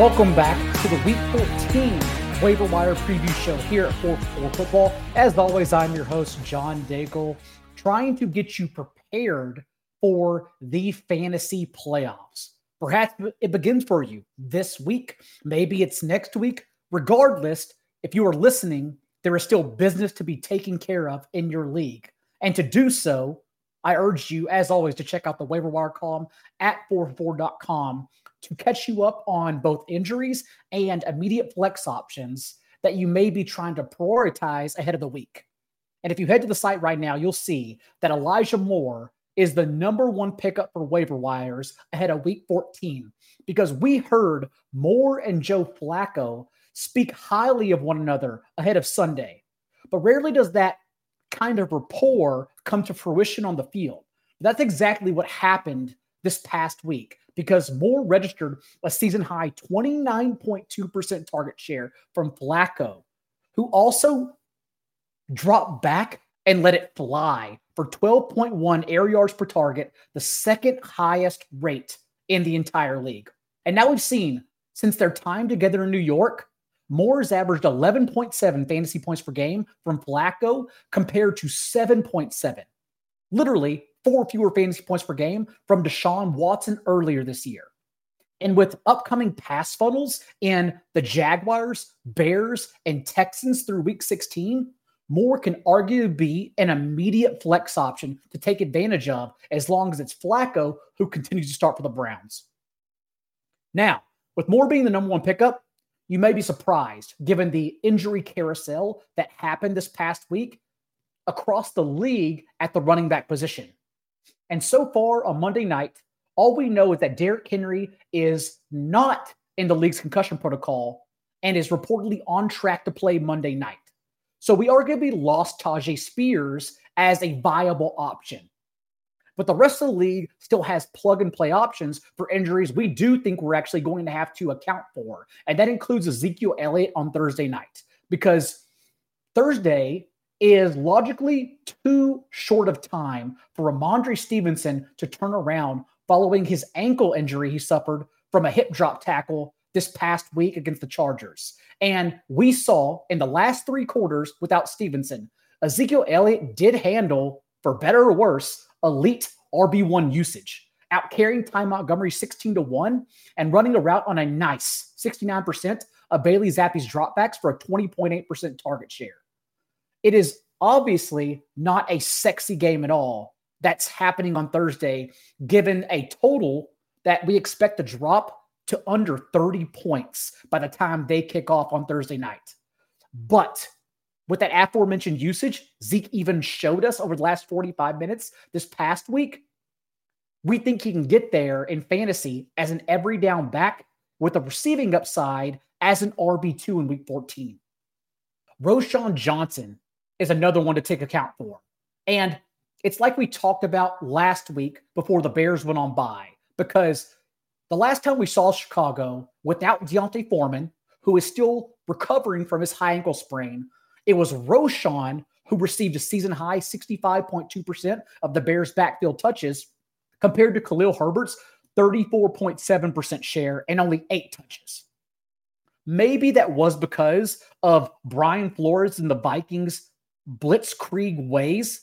Welcome back to the Week 14 Waiver Wire Preview Show here at 4 4 Football. As always, I'm your host, John Daigle, trying to get you prepared for the fantasy playoffs. Perhaps it begins for you this week. Maybe it's next week. Regardless, if you are listening, there is still business to be taken care of in your league. And to do so, I urge you, as always, to check out the waiver wire column at 44.com to catch you up on both injuries and immediate flex options that you may be trying to prioritize ahead of the week. And if you head to the site right now, you'll see that Elijah Moore is the number one pickup for waiver wires ahead of week 14 because we heard Moore and Joe Flacco speak highly of one another ahead of Sunday. But rarely does that kind of rapport come to fruition on the field. That's exactly what happened this past week because Moore registered a season high 29.2% target share from Flacco, who also dropped back and let it fly for 12.1 air yards per target, the second highest rate in the entire league. And now we've seen since their time together in New York, Moore's averaged 11.7 fantasy points per game from Flacco compared to 7.7. Literally four fewer fantasy points per game from Deshaun Watson earlier this year. And with upcoming pass funnels in the Jaguars, Bears, and Texans through week 16, Moore can arguably be an immediate flex option to take advantage of as long as it's Flacco who continues to start for the Browns. Now, with Moore being the number one pickup, you may be surprised given the injury carousel that happened this past week across the league at the running back position. And so far on Monday night, all we know is that Derrick Henry is not in the league's concussion protocol and is reportedly on track to play Monday night. So we are going to be lost Tyjae Spears as a viable option. But the rest of the league still has plug and play options for injuries we do think we're actually going to have to account for. And that includes Ezekiel Elliott on Thursday night because Thursday is logically too short of time for Rhamondre Stevenson to turn around following his ankle injury he suffered from a hip drop tackle this past week against the Chargers. And we saw in the last three quarters without Stevenson, Ezekiel Elliott did handle, for better or worse, elite RB1 usage, out carrying Ty Montgomery 16 to 1 and running a route on a nice 69% of Bailey Zappe's dropbacks for a 20.8% target share. It is obviously not a sexy game at all that's happening on Thursday, given a total that we expect to drop to under 30 points by the time they kick off on Thursday night. But with that aforementioned usage, Zeke even showed us over the last 45 minutes this past week. We think he can get there in fantasy as an every down back with a receiving upside as an RB2 in week 14. Roschon Johnson is another one to take account for. And it's like we talked about last week before the Bears went on bye, because the last time we saw Chicago without D'Onta Foreman, who is still recovering from his high ankle sprain, it was Roschon who received a season high 65.2% of the Bears' backfield touches compared to Khalil Herbert's 34.7% share and only eight touches. Maybe that was because of Brian Flores and the Vikings blitzkrieg ways,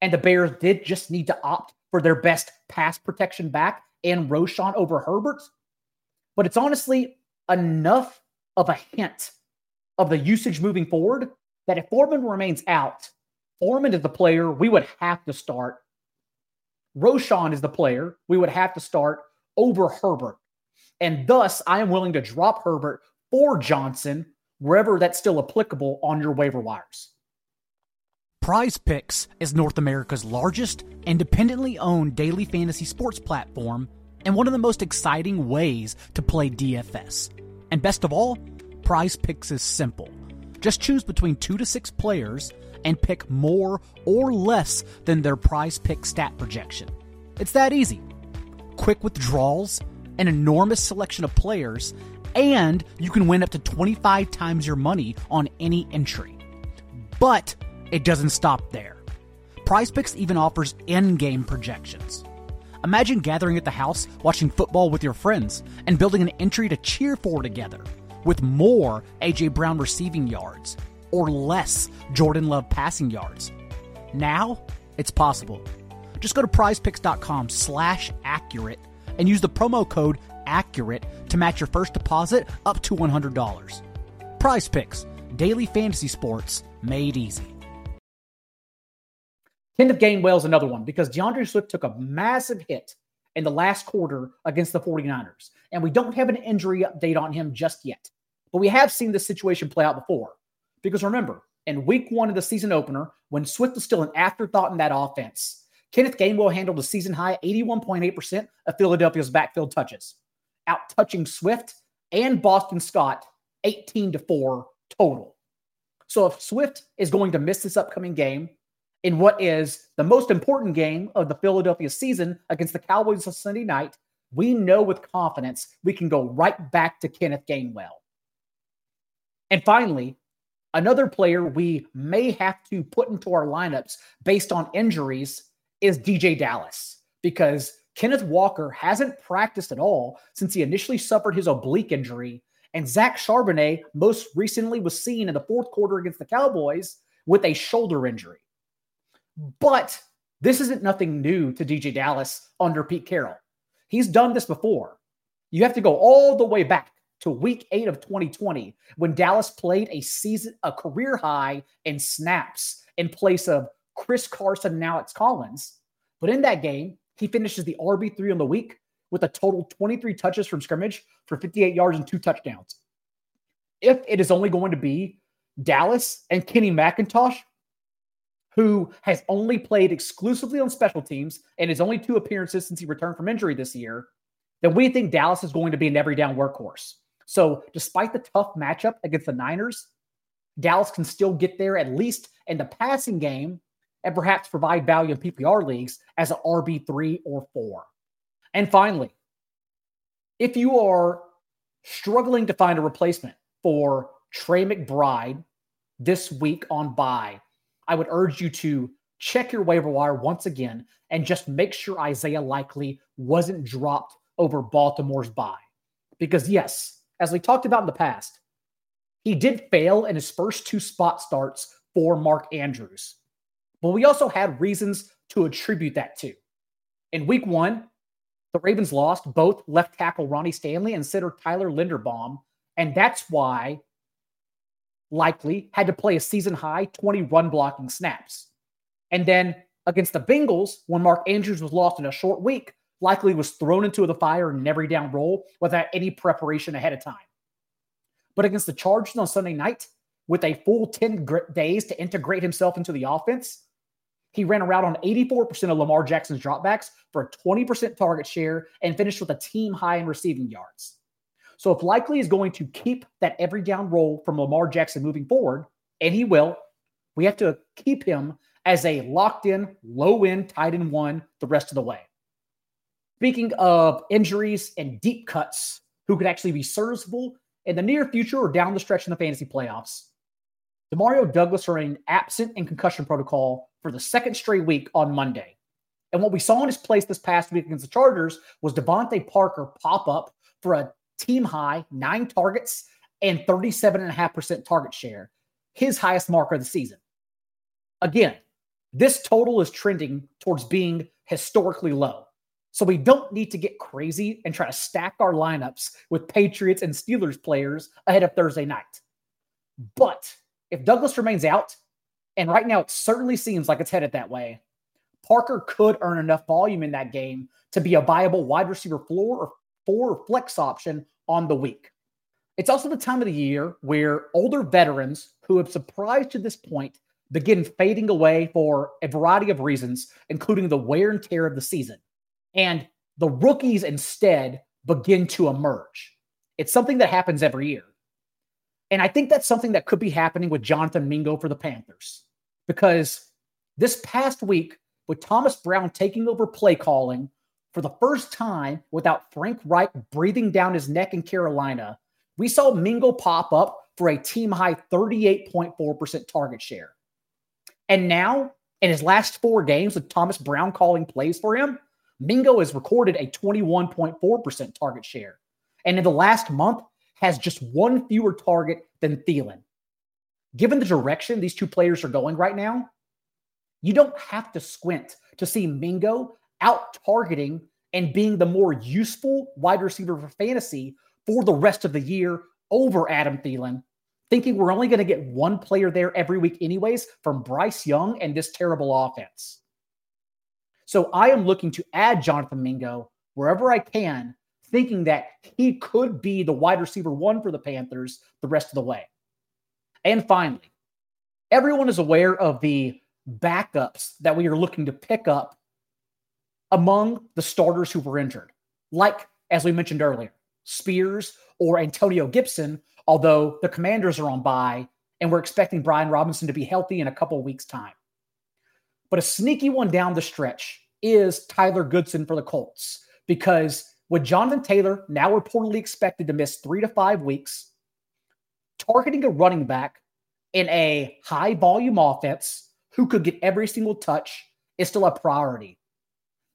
and the Bears did just need to opt for their best pass protection back and Roschon over Herbert. But it's honestly enough of a hint of the usage moving forward that if Foreman remains out, Foreman is the player we would have to start. Roschon is the player we would have to start over Herbert. And thus, I am willing to drop Herbert for Johnson wherever that's still applicable on your waiver wires. Prize Picks is North America's largest independently owned daily fantasy sports platform and one of the most exciting ways to play DFS. And best of all, Prize Picks is simple. Just choose between two to six players and pick more or less than their prize pick stat projection. It's that easy. Quick withdrawals, an enormous selection of players, and you can win up to 25 times your money on any entry. But it doesn't stop there. PrizePicks even offers in-game projections. Imagine gathering at the house, watching football with your friends, and building an entry to cheer for together with more AJ Brown receiving yards or less Jordan Love passing yards. Now, it's possible. Just go to prizepicks.com slash accurate and use the promo code accurate to match your first deposit up to $100. Prize Picks, daily fantasy sports made easy. Kenneth Gainwell is another one because D'Andre Swift took a massive hit in the last quarter against the 49ers. And we don't have an injury update on him just yet. But we have seen this situation play out before. Because remember, in week one of the season opener, when Swift was still an afterthought in that offense, Kenneth Gainwell handled a season high 81.8% of Philadelphia's backfield touches, out touching Swift and Boston Scott 18 to 4 total. So if Swift is going to miss this upcoming game in what is the most important game of the Philadelphia season against the Cowboys on Sunday night, we know with confidence we can go right back to Kenneth Gainwell. And finally, another player we may have to put into our lineups based on injuries is DeeJay Dallas because Kenneth Walker hasn't practiced at all since he initially suffered his oblique injury. And Zach Charbonnet most recently was seen in the fourth quarter against the Cowboys with a shoulder injury. But this isn't nothing new to DeeJay Dallas under Pete Carroll. He's done this before. You have to go all the way back to week eight of 2020 when Dallas played a season, a career high in snaps in place of Chris Carson and Alex Collins. But in that game, he finishes the RB3 on the week with a total 23 touches from scrimmage for 58 yards and two touchdowns. If it is only going to be Dallas and Kenny McIntosh, who has only played exclusively on special teams and his only two appearances since he returned from injury this year, then we think Dallas is going to be an every down workhorse. So, despite the tough matchup against the Niners, Dallas can still get there at least in the passing game and perhaps provide value in PPR leagues as an RB3 or 4. And finally, if you are struggling to find a replacement for Trey McBride this week on bye, I would urge you to check your waiver wire once again and just make sure Isaiah Likely wasn't dropped over Baltimore's bye. Because, yes, as we talked about in the past, he did fail in his first two spot starts for Mark Andrews. But we also had reasons to attribute that to. In week one, the Ravens lost both left tackle Ronnie Stanley and center Tyler Linderbaum. And that's why Likely had to play a season high 20 run blocking snaps. And then against the Bengals, when Mark Andrews was lost in a short week, Likely was thrown into the fire in every down role without any preparation ahead of time. But against the Chargers on Sunday night, with a full 10 days to integrate himself into the offense, he ran around on 84% of Lamar Jackson's dropbacks for a 20% target share and finished with a team high in receiving yards. So if Likely is going to keep that every down role from Lamar Jackson moving forward, and he will, we have to keep him as a locked in, low end tight end one the rest of the way. Speaking of injuries and deep cuts who could actually be serviceable in the near future or down the stretch in the fantasy playoffs, Demario Douglas remained absent in concussion protocol for the second straight week on Monday. And what we saw in his place this past week against the Chargers was DeVante Parker pop up for a team high nine targets and 37.5% target share, his highest marker of the season. Again, this total is trending towards being historically low. So we don't need to get crazy and try to stack our lineups with Patriots and Steelers players ahead of Thursday night. But if Douglas remains out, and right now it certainly seems like it's headed that way, Parker could earn enough volume in that game to be a viable wide receiver floor or four flex option on the week. It's also the time of the year where older veterans who have surprised to this point begin fading away for a variety of reasons, including the wear and tear of the season and the rookies instead begin to emerge. It's something that happens every year. And I think that's something that could be happening with Jonathan Mingo for the Panthers because this past week, with Thomas Brown taking over play calling for the first time without Frank Reich breathing down his neck in Carolina, we saw Mingo pop up for a team high 38.4% target share. And now, in his last four games with Thomas Brown calling plays for him, Mingo has recorded a 21.4% target share. And in the last month, has just one fewer target than Thielen. Given the direction these two players are going right now, you don't have to squint to see Mingo out targeting and being the more useful wide receiver for fantasy for the rest of the year over Adam Thielen, thinking we're only going to get one player there every week, anyways, from Bryce Young and this terrible offense. So I am looking to add Jonathan Mingo wherever I can, thinking that he could be the wide receiver one for the Panthers the rest of the way. And finally, everyone is aware of the backups that we are looking to pick up among the starters who were injured, like, as we mentioned earlier, Spears or Antonio Gibson, although the commanders are on bye and we're expecting Brian Robinson to be healthy in a couple weeks' time. But a sneaky one down the stretch is Tyler Goodson for the Colts because with Jonathan Taylor now reportedly expected to miss three to five weeks, targeting a running back in a high volume offense who could get every single touch is still a priority.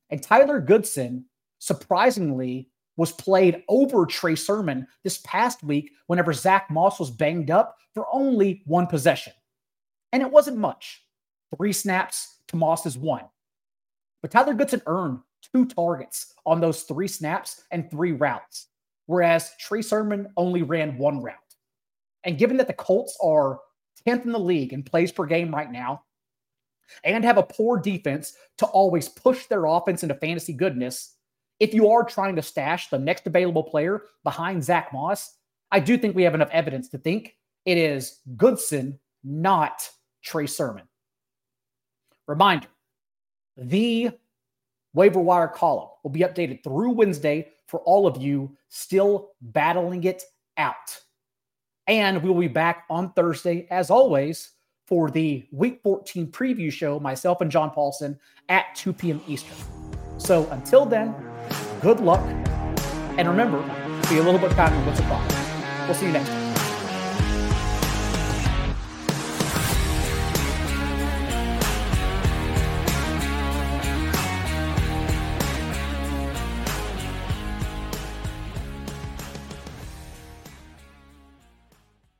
And Tyler Goodson, surprisingly, was played over Trey Sermon this past week whenever Zach Moss was banged up for only one possession. And it wasn't much. Three snaps to Moss's one. But Tyler Goodson earned two targets on those three snaps and three routes, whereas Trey Sermon only ran one route. And given that the Colts are 10th in the league in plays per game right now, and have a poor defense to always push their offense into fantasy goodness, if you are trying to stash the next available player behind Zach Moss, I do think we have enough evidence to think it is Goodson, not Trey Sermon. Reminder the waiver wire column will be updated through Wednesday for all of you still battling it out. And we will be back on Thursday, as always, for the Week 14 preview show, myself and John Paulson at 2 p.m. Eastern. So until then, good luck. And remember, be a little bit kinder with the problem. We'll see you next time.